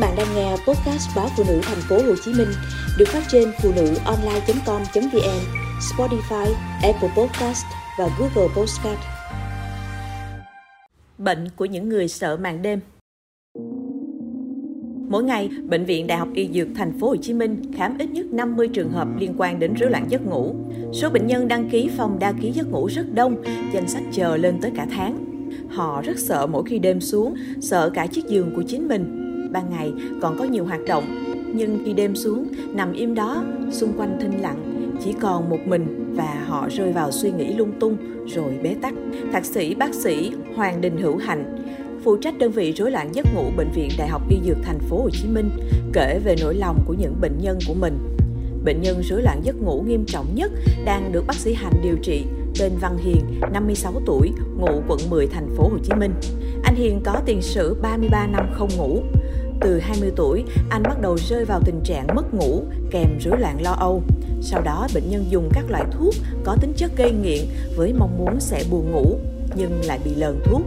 bạn đang nghe podcast báo phụ nữ thành phố Hồ Chí Minh được phát trên phụ nữ online.com.vn, Spotify, Apple Podcast và Google Podcast. Bệnh của những người sợ màn đêm. Mỗi ngày, bệnh viện Đại học Y Dược thành phố Hồ Chí Minh khám ít nhất 50 trường hợp liên quan đến rối loạn giấc ngủ. Số bệnh nhân đăng ký phòng đa ký giấc ngủ rất đông, danh sách chờ lên tới cả tháng. Họ rất sợ mỗi khi đêm xuống, sợ cả chiếc giường của chính mình ban ngày còn có nhiều hoạt động nhưng khi đêm xuống nằm im đó xung quanh thinh lặng chỉ còn một mình và họ rơi vào suy nghĩ lung tung rồi bế tắc thạc sĩ bác sĩ hoàng đình hữu hạnh phụ trách đơn vị rối loạn giấc ngủ bệnh viện đại học y dược thành phố hồ chí minh kể về nỗi lòng của những bệnh nhân của mình bệnh nhân rối loạn giấc ngủ nghiêm trọng nhất đang được bác sĩ Hạnh điều trị tên Văn Hiền, 56 tuổi, ngụ quận 10 thành phố Hồ Chí Minh. Anh Hiền có tiền sử 33 năm không ngủ. Từ 20 tuổi, anh bắt đầu rơi vào tình trạng mất ngủ kèm rối loạn lo âu. Sau đó, bệnh nhân dùng các loại thuốc có tính chất gây nghiện với mong muốn sẽ buồn ngủ, nhưng lại bị lờn thuốc.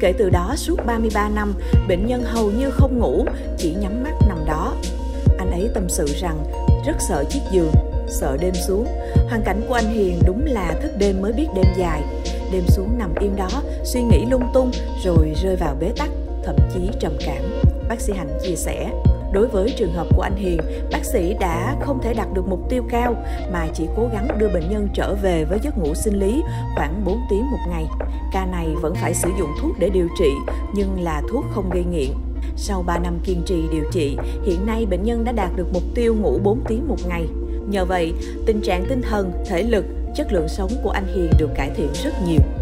Kể từ đó, suốt 33 năm, bệnh nhân hầu như không ngủ, chỉ nhắm mắt nằm đó. Anh ấy tâm sự rằng rất sợ chiếc giường, sợ đêm xuống. Hoàn cảnh của anh Hiền đúng là thức đêm mới biết đêm dài. Đêm xuống nằm im đó, suy nghĩ lung tung rồi rơi vào bế tắc, thậm chí trầm cảm bác sĩ Hạnh chia sẻ. Đối với trường hợp của anh Hiền, bác sĩ đã không thể đạt được mục tiêu cao mà chỉ cố gắng đưa bệnh nhân trở về với giấc ngủ sinh lý khoảng 4 tiếng một ngày. Ca này vẫn phải sử dụng thuốc để điều trị, nhưng là thuốc không gây nghiện. Sau 3 năm kiên trì điều trị, hiện nay bệnh nhân đã đạt được mục tiêu ngủ 4 tiếng một ngày. Nhờ vậy, tình trạng tinh thần, thể lực, chất lượng sống của anh Hiền được cải thiện rất nhiều.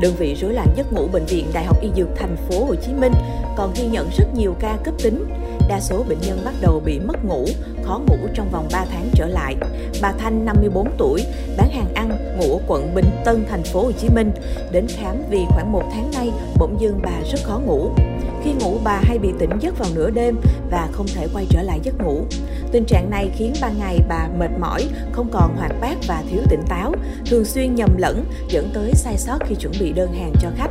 Đơn vị rối loạn giấc ngủ bệnh viện Đại học Y Dược thành phố Hồ Chí Minh còn ghi nhận rất nhiều ca cấp tính. Đa số bệnh nhân bắt đầu bị mất ngủ, khó ngủ trong vòng 3 tháng trở lại. Bà Thanh 54 tuổi, bán hàng ăn, ngủ ở quận Bình Tân, thành phố Hồ Chí Minh, đến khám vì khoảng một tháng nay bỗng dưng bà rất khó ngủ. Khi ngủ bà hay bị tỉnh giấc vào nửa đêm và không thể quay trở lại giấc ngủ. Tình trạng này khiến ban ngày bà mệt mỏi, không còn hoạt bát và thiếu tỉnh táo, thường xuyên nhầm lẫn dẫn tới sai sót khi chuẩn bị đơn hàng cho khách.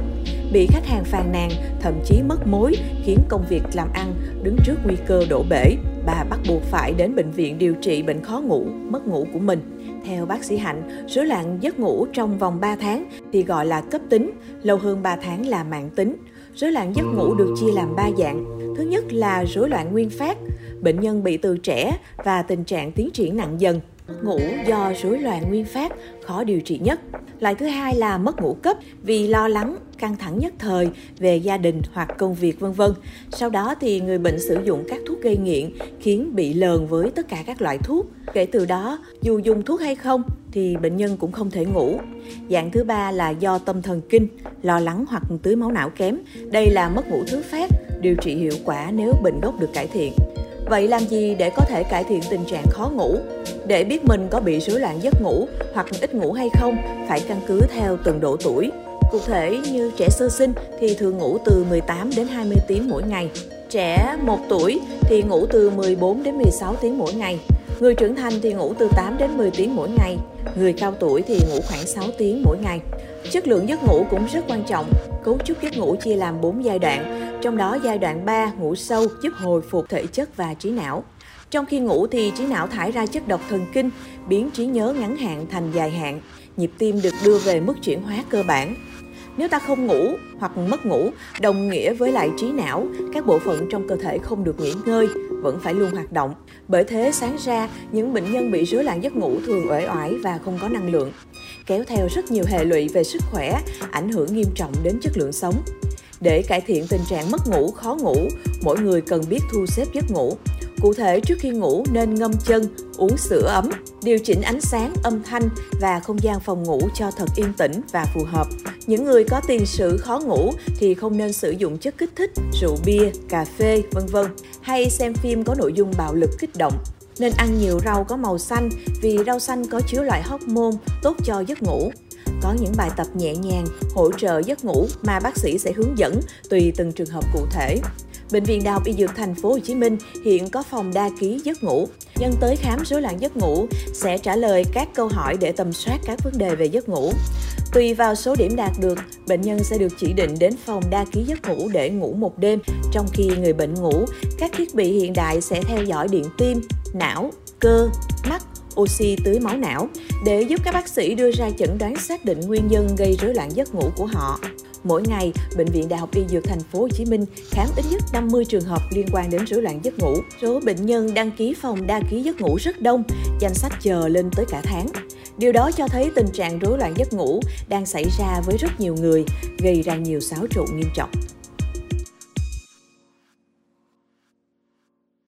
Bị khách hàng phàn nàn, thậm chí mất mối, khiến công việc làm ăn đứng trước nguy cơ đổ bể. Bà bắt buộc phải đến bệnh viện điều trị bệnh khó ngủ, mất ngủ của mình. Theo bác sĩ Hạnh, rối loạn giấc ngủ trong vòng 3 tháng thì gọi là cấp tính, lâu hơn 3 tháng là mạng tính. Rối loạn giấc ngủ được chia làm 3 dạng. Thứ nhất là rối loạn nguyên phát, bệnh nhân bị từ trẻ và tình trạng tiến triển nặng dần. Ngủ do rối loạn nguyên phát khó điều trị nhất. Loại thứ hai là mất ngủ cấp vì lo lắng, căng thẳng nhất thời về gia đình hoặc công việc vân vân. Sau đó thì người bệnh sử dụng các thuốc gây nghiện khiến bị lờn với tất cả các loại thuốc. Kể từ đó, dù dùng thuốc hay không thì bệnh nhân cũng không thể ngủ. Dạng thứ ba là do tâm thần kinh, lo lắng hoặc tưới máu não kém. Đây là mất ngủ thứ phát, điều trị hiệu quả nếu bệnh gốc được cải thiện. Vậy làm gì để có thể cải thiện tình trạng khó ngủ? Để biết mình có bị rối loạn giấc ngủ hoặc ít ngủ hay không, phải căn cứ theo từng độ tuổi. Cụ thể như trẻ sơ sinh thì thường ngủ từ 18 đến 20 tiếng mỗi ngày. Trẻ 1 tuổi thì ngủ từ 14 đến 16 tiếng mỗi ngày. Người trưởng thành thì ngủ từ 8 đến 10 tiếng mỗi ngày. Người cao tuổi thì ngủ khoảng 6 tiếng mỗi ngày. Chất lượng giấc ngủ cũng rất quan trọng. Cấu trúc giấc ngủ chia làm 4 giai đoạn, trong đó giai đoạn 3 ngủ sâu giúp hồi phục thể chất và trí não. Trong khi ngủ thì trí não thải ra chất độc thần kinh, biến trí nhớ ngắn hạn thành dài hạn. Nhịp tim được đưa về mức chuyển hóa cơ bản. Nếu ta không ngủ hoặc mất ngủ, đồng nghĩa với lại trí não, các bộ phận trong cơ thể không được nghỉ ngơi, vẫn phải luôn hoạt động. Bởi thế sáng ra, những bệnh nhân bị rối loạn giấc ngủ thường uể oải và không có năng lượng, kéo theo rất nhiều hệ lụy về sức khỏe, ảnh hưởng nghiêm trọng đến chất lượng sống. Để cải thiện tình trạng mất ngủ, khó ngủ, mỗi người cần biết thu xếp giấc ngủ. Cụ thể, trước khi ngủ nên ngâm chân, uống sữa ấm, điều chỉnh ánh sáng, âm thanh và không gian phòng ngủ cho thật yên tĩnh và phù hợp. Những người có tiền sử khó ngủ thì không nên sử dụng chất kích thích, rượu bia, cà phê, vân vân hay xem phim có nội dung bạo lực kích động. Nên ăn nhiều rau có màu xanh vì rau xanh có chứa loại hormone tốt cho giấc ngủ có những bài tập nhẹ nhàng hỗ trợ giấc ngủ mà bác sĩ sẽ hướng dẫn tùy từng trường hợp cụ thể. Bệnh viện Đại học Y Dược Thành phố Hồ Chí Minh hiện có phòng đa ký giấc ngủ. Nhân tới khám rối loạn giấc ngủ sẽ trả lời các câu hỏi để tầm soát các vấn đề về giấc ngủ. Tùy vào số điểm đạt được, bệnh nhân sẽ được chỉ định đến phòng đa ký giấc ngủ để ngủ một đêm. Trong khi người bệnh ngủ, các thiết bị hiện đại sẽ theo dõi điện tim, não, cơ, mắt, oxy tưới máu não để giúp các bác sĩ đưa ra chẩn đoán xác định nguyên nhân gây rối loạn giấc ngủ của họ. Mỗi ngày, bệnh viện Đại học Y Dược Thành phố Hồ Chí Minh khám ít nhất 50 trường hợp liên quan đến rối loạn giấc ngủ. Số bệnh nhân đăng ký phòng đa ký giấc ngủ rất đông, danh sách chờ lên tới cả tháng. Điều đó cho thấy tình trạng rối loạn giấc ngủ đang xảy ra với rất nhiều người, gây ra nhiều xáo trộn nghiêm trọng.